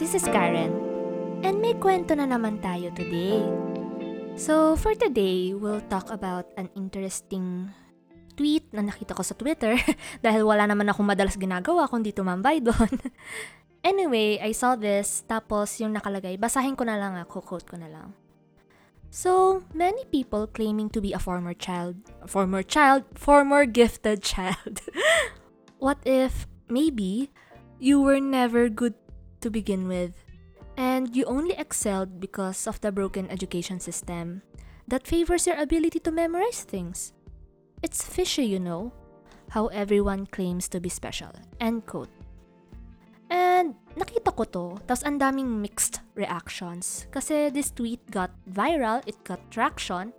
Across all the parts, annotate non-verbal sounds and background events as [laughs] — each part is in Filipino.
this is Karen. And may kwento na naman tayo today. So, for today, we'll talk about an interesting tweet na nakita ko sa Twitter [laughs] dahil wala naman akong madalas ginagawa kundi tumambay doon. [laughs] anyway, I saw this, tapos yung nakalagay, basahin ko na lang ako, quote ko na lang. So, many people claiming to be a former child, former child, former gifted [laughs] child. what if, maybe, you were never good to begin with, and you only excelled because of the broken education system that favors your ability to memorize things. It's fishy, you know, how everyone claims to be special. End quote. And nakita ko to, tapos ang daming mixed reactions. Kasi this tweet got viral, it got traction,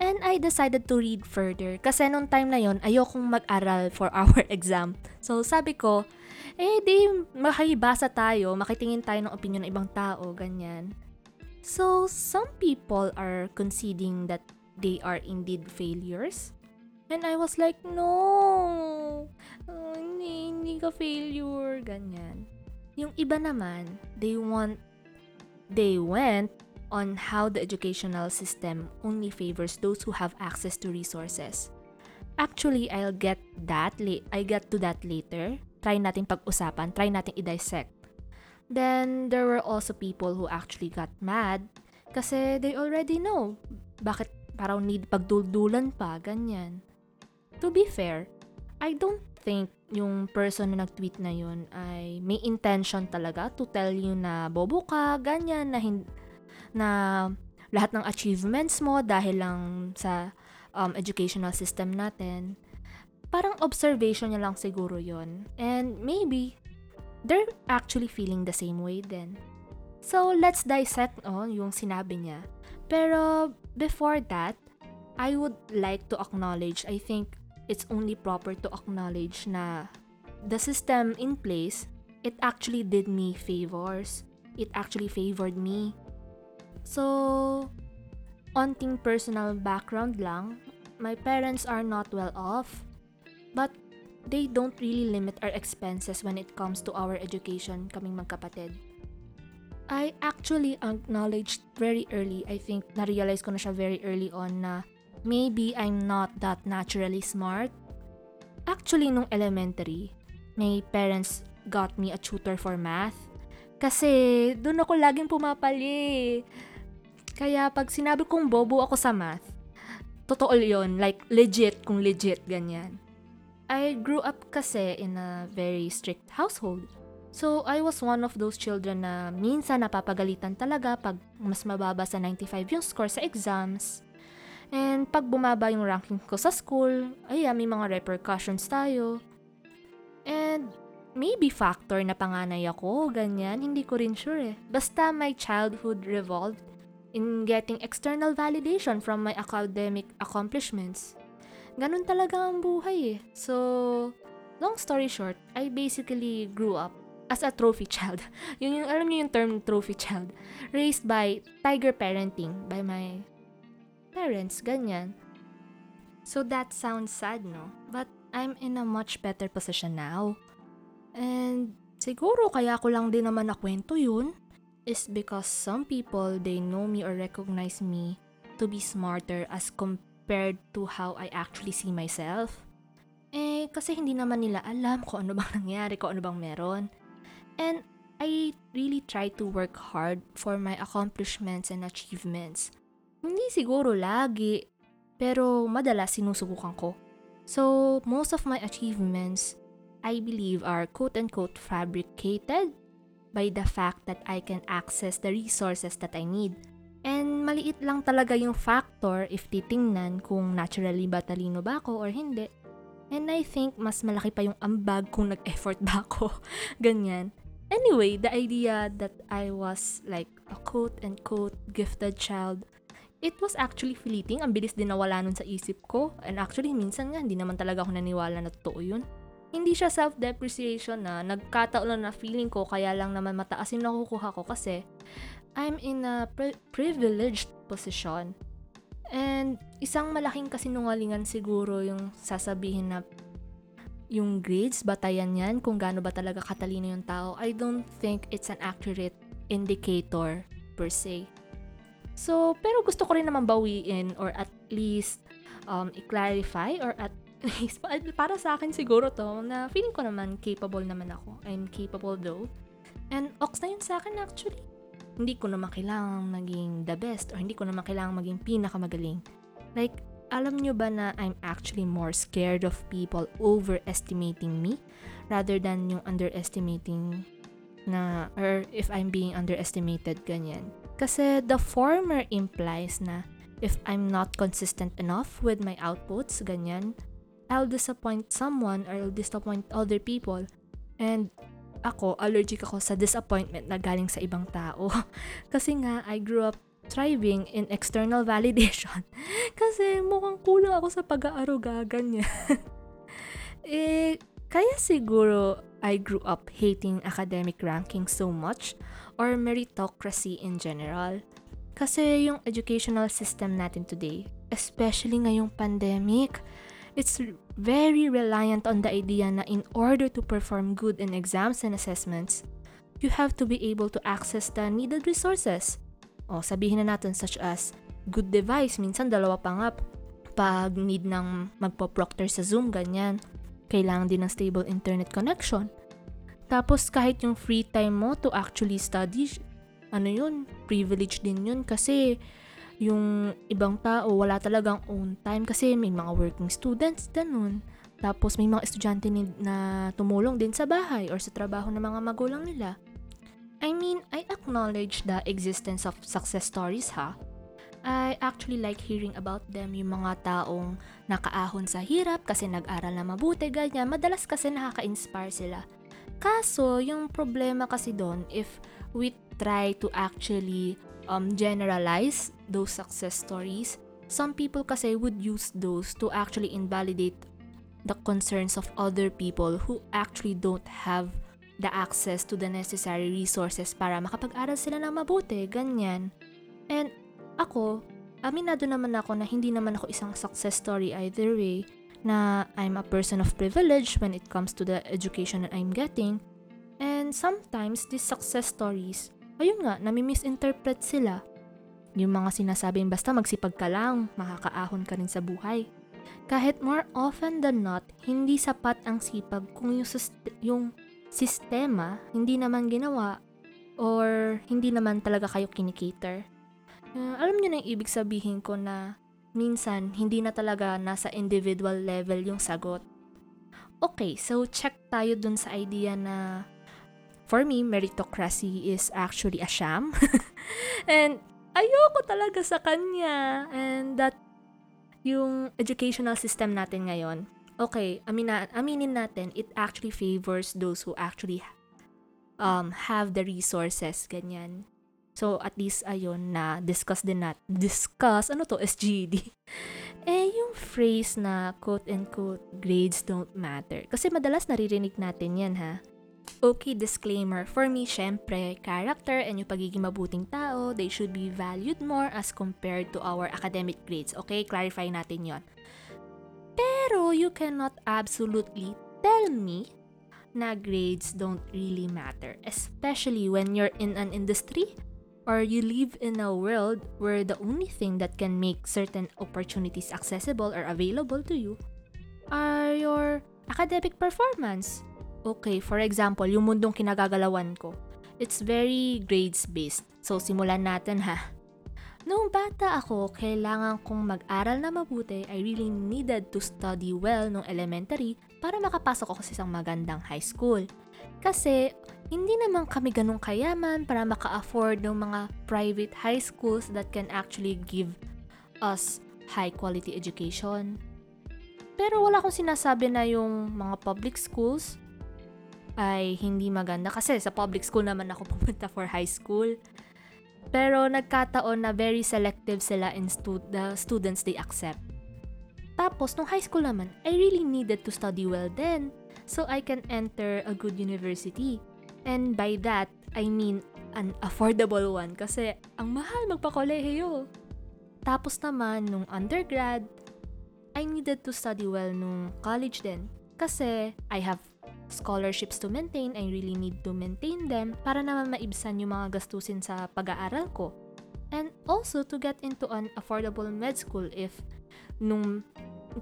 and I decided to read further. Kasi nung time na yon ayokong mag-aral for [laughs] our exam. So sabi ko, eh di makibasa tayo, makitingin tayo ng opinion ng ibang tao, ganyan. So, some people are conceding that they are indeed failures. And I was like, no, oh, hindi, hindi ka failure, ganyan. Yung iba naman, they want, they went on how the educational system only favors those who have access to resources. Actually, I'll get that la- I get to that later try natin pag-usapan, try natin i-dissect. Then, there were also people who actually got mad kasi they already know bakit parang need pagduldulan pa, ganyan. To be fair, I don't think yung person na nag-tweet na yun ay may intention talaga to tell you na bobo ka, ganyan, na, hin- na lahat ng achievements mo dahil lang sa um, educational system natin parang observation niya lang siguro yon And maybe, they're actually feeling the same way then. So, let's dissect oh, yung sinabi niya. Pero, before that, I would like to acknowledge, I think it's only proper to acknowledge na the system in place, it actually did me favors. It actually favored me. So, onting personal background lang, my parents are not well off But they don't really limit our expenses when it comes to our education kaming magkapatid. I actually acknowledged very early, I think na-realize ko na siya very early on na maybe I'm not that naturally smart. Actually, nung elementary, my parents got me a tutor for math. Kasi doon ako laging pumapali. Kaya pag sinabi kong bobo ako sa math, totoo yon like legit kung legit ganyan. I grew up kasi in a very strict household. So, I was one of those children na minsan napapagalitan talaga pag mas mababa sa 95 yung score sa exams. And pag bumaba yung ranking ko sa school, ay may mga repercussions tayo. And maybe factor na panganay ako, ganyan, hindi ko rin sure eh. Basta my childhood revolved in getting external validation from my academic accomplishments ganun talaga ang buhay eh. So, long story short, I basically grew up as a trophy child. [laughs] yun yung, alam niyo yung term trophy child. Raised by tiger parenting by my parents, ganyan. So that sounds sad, no? But I'm in a much better position now. And siguro kaya ko lang din naman nakwento yun is because some people, they know me or recognize me to be smarter as compared to how I actually see myself. Eh, kasi hindi naman nila alam kung ano bang [laughs] nangyari, kung ano bang meron. And I really try to work hard for my accomplishments and achievements. Hindi siguro lagi, pero madalas sinusubukan ko. So, most of my achievements, I believe, are quote-unquote fabricated by the fact that I can access the resources that I need And maliit lang talaga yung factor if titingnan kung naturally ba talino ba ako or hindi. And I think mas malaki pa yung ambag kung nag-effort ba ako. [laughs] Ganyan. Anyway, the idea that I was like a quote-unquote gifted child, it was actually fleeting. Ang bilis din nawala nun sa isip ko. And actually, minsan nga, hindi naman talaga ako naniwala na totoo yun. Hindi siya self-depreciation na nagkataon na feeling ko kaya lang naman mataas yung nakukuha ko kasi I'm in a pri- privileged position. And isang malaking kasinungalingan siguro yung sasabihin na yung grades, batayan yan kung gaano ba talaga katalino yung tao, I don't think it's an accurate indicator per se. So, pero gusto ko rin naman bawiin or at least um, i-clarify or at least, para sa akin siguro to, na feeling ko naman capable naman ako. I'm capable though. And ox na yun sa akin actually. Hindi ko naman kailangang maging the best or hindi ko naman kailangang maging pinakamagaling. Like, alam nyo ba na I'm actually more scared of people overestimating me rather than yung underestimating na or if I'm being underestimated ganyan. Kasi the former implies na if I'm not consistent enough with my outputs, ganyan, I'll disappoint someone or I'll disappoint other people. And ako, allergic ako sa disappointment na galing sa ibang tao. [laughs] Kasi nga, I grew up thriving in external validation. [laughs] Kasi mukhang kulang ako sa pag-aaruga, ganyan. [laughs] eh, kaya siguro I grew up hating academic ranking so much or meritocracy in general. Kasi yung educational system natin today, especially ngayong pandemic, it's very reliant on the idea na in order to perform good in exams and assessments, you have to be able to access the needed resources o sabihin na natin such as good device, minsan dalawa pa nga pag need ng magpo-proctor sa Zoom, ganyan. Kailangan din ng stable internet connection. Tapos kahit yung free time mo to actually study, ano yun, privilege din yun kasi yung ibang tao wala talagang own time kasi may mga working students, ganun. Tapos may mga estudyante na tumulong din sa bahay or sa trabaho ng mga magulang nila. I mean, I acknowledge the existence of success stories ha. I actually like hearing about them yung mga taong nakaahon sa hirap kasi nag-aral na mabuti, ganyan. Madalas kasi nakaka-inspire sila. Kaso, yung problema kasi doon, if we try to actually um, generalize those success stories, some people kasi would use those to actually invalidate the concerns of other people who actually don't have the access to the necessary resources para makapag-aral sila ng mabuti, ganyan. And ako, aminado naman ako na hindi naman ako isang success story either way, na I'm a person of privilege when it comes to the education that I'm getting. And sometimes, these success stories, ayun nga, nami-misinterpret sila. Yung mga sinasabing basta magsipag ka lang, makakaahon ka rin sa buhay. Kahit more often than not, hindi sapat ang sipag kung yung, yung sistema hindi naman ginawa or hindi naman talaga kayo kinikater. Uh, alam niyo na yung ibig sabihin ko na minsan hindi na talaga nasa individual level yung sagot. Okay, so check tayo dun sa idea na for me, meritocracy is actually a sham. [laughs] and ayoko talaga sa kanya. And that yung educational system natin ngayon, okay, amina, aminin natin, it actually favors those who actually um, have the resources, ganyan. So, at least, ayun, na discuss din nat discuss, ano to, SGD. [laughs] eh, yung phrase na quote-unquote, grades don't matter. Kasi madalas naririnig natin yan, ha? Okay, disclaimer. For me, syempre, character and yung pagiging mabuting tao, they should be valued more as compared to our academic grades. Okay, clarify natin yon. Pero you cannot absolutely tell me na grades don't really matter, especially when you're in an industry or you live in a world where the only thing that can make certain opportunities accessible or available to you are your academic performance. Okay, for example, yung mundong kinagagalawan ko, it's very grades-based. So, simulan natin ha. Noong bata ako, kailangan kong mag-aral na mabuti. I really needed to study well nung elementary para makapasok ako sa isang magandang high school. Kasi hindi naman kami ganun kayaman para maka-afford ng mga private high schools that can actually give us high quality education. Pero wala akong sinasabi na yung mga public schools ay hindi maganda kasi sa public school naman ako [laughs] pumunta for high school. Pero nagkataon na very selective sila in stu- the students they accept. Tapos, nung high school naman, I really needed to study well then so I can enter a good university. And by that, I mean an affordable one kasi ang mahal magpa-kolehiyo. Tapos naman, nung undergrad, I needed to study well nung college din. Kasi I have scholarships to maintain, I really need to maintain them para naman maibsan yung mga gastusin sa pag-aaral ko. And also to get into an affordable med school if nung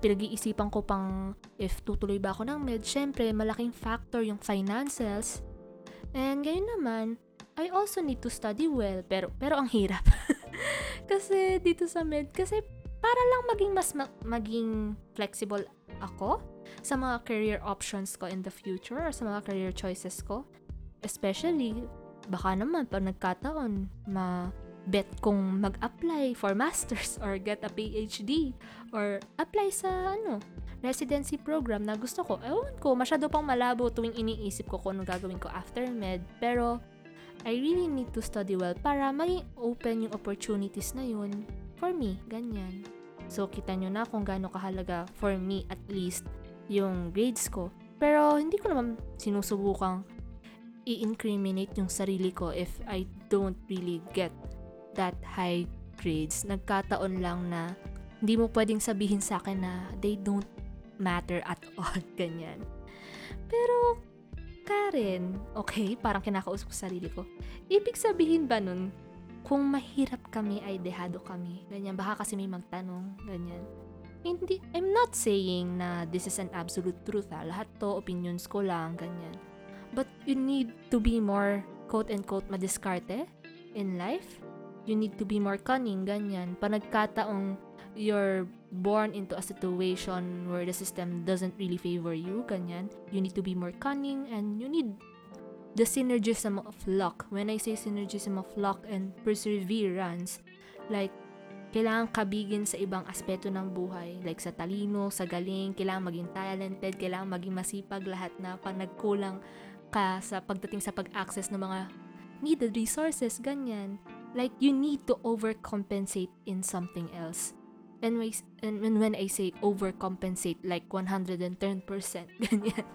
pinag-iisipan ko pang if tutuloy ba ako ng med, syempre malaking factor yung finances. And ngayon naman, I also need to study well, pero pero ang hirap. [laughs] kasi dito sa med, kasi para lang maging mas ma- maging flexible ako sa mga career options ko in the future or sa mga career choices ko. Especially, baka naman pag nagkataon, ma bet kong mag-apply for [laughs] masters or get a PhD or apply sa ano, residency program na gusto ko. Ewan ko, masyado pang malabo tuwing iniisip ko kung ano gagawin ko after med. Pero, I really need to study well para maging open yung opportunities na yun for me, ganyan. So, kita nyo na kung gaano kahalaga for me at least yung grades ko. Pero, hindi ko naman sinusubukang i-incriminate yung sarili ko if I don't really get that high grades. Nagkataon lang na hindi mo pwedeng sabihin sa akin na they don't matter at [laughs] all, ganyan. Pero, Karen, okay, parang kinakausap ko sarili ko. Ibig sabihin ba nun, kung mahirap kami ay dehado kami, ganyan, baka kasi may magtanong, ganyan. Hindi, I'm not saying na this is an absolute truth ha, lahat to opinions ko lang, ganyan. But you need to be more quote-unquote madiskarte in life. You need to be more cunning, ganyan. Panagkataong you're born into a situation where the system doesn't really favor you, ganyan. You need to be more cunning and you need the synergism of luck. When I say synergism of luck and perseverance, like, kailangan kabigin sa ibang aspeto ng buhay. Like sa talino, sa galing, kailangan maging talented, kailangan maging masipag lahat na pag nagkulang ka sa pagdating sa pag-access ng mga needed resources, ganyan. Like, you need to overcompensate in something else. And, and when I say overcompensate, like 110%, [laughs] ganyan.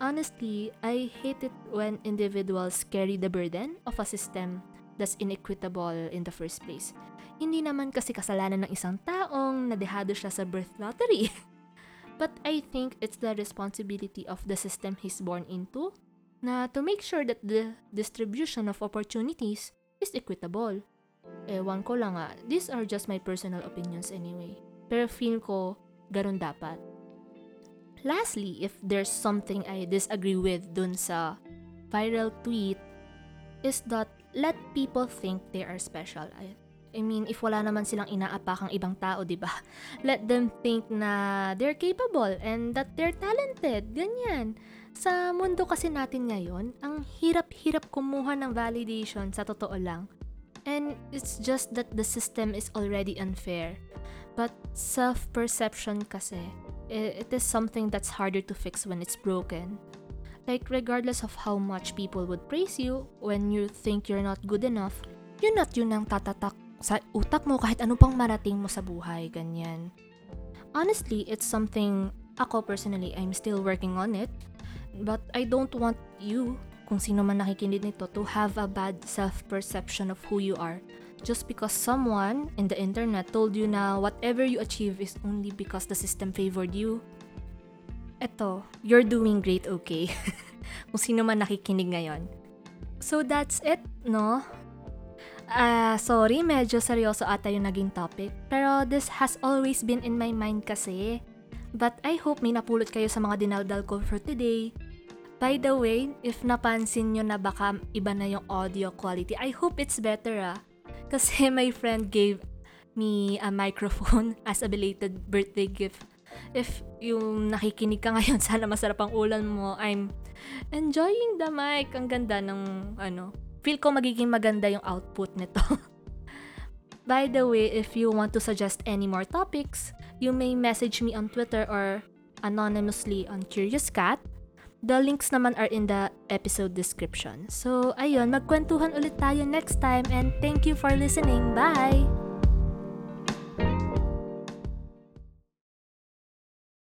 Honestly, I hate it when individuals carry the burden of a system that's inequitable in the first place. Hindi naman kasi kasalanan ng isang taong nadehado siya sa birth lottery. [laughs] But I think it's the responsibility of the system he's born into na to make sure that the distribution of opportunities is equitable. Ewan ko lang nga, these are just my personal opinions anyway. Pero feel ko, ganun dapat. Lastly, if there's something I disagree with dun sa viral tweet, is that let people think they are special. I, I mean, if wala naman silang inaapakang ibang tao, di ba? Let them think na they're capable and that they're talented. Ganyan. Sa mundo kasi natin ngayon, ang hirap-hirap kumuha ng validation sa totoo lang. And it's just that the system is already unfair. But self-perception kasi, it is something that's harder to fix when it's broken. Like, regardless of how much people would praise you, when you think you're not good enough, yun at yun ang tatatak sa utak mo kahit ano pang marating mo sa buhay, ganyan. Honestly, it's something ako personally, I'm still working on it. But I don't want you, kung sino man nakikinig nito, to have a bad self-perception of who you are just because someone in the internet told you na whatever you achieve is only because the system favored you. Eto, you're doing great, okay? [laughs] Kung sino man nakikinig ngayon. So that's it, no? Ah, uh, sorry, medyo seryoso ata yung naging topic. Pero this has always been in my mind kasi. But I hope may napulot kayo sa mga dinaldal ko for today. By the way, if napansin nyo na baka iba na yung audio quality, I hope it's better ah. Kasi [laughs] my friend gave me a microphone [laughs] as a belated birthday gift. If yung nakikinig ka [laughs] ngayon, sana masarap ang ulan mo. I'm enjoying the mic. Ang ganda ng ano. Feel ko magiging maganda yung output nito. [laughs] By the way, if you want to suggest any more topics, you may message me on Twitter or anonymously on Curious Cat. The links naman are in the episode description. So, ayun, magkwentuhan ulit tayo next time and thank you for listening. Bye!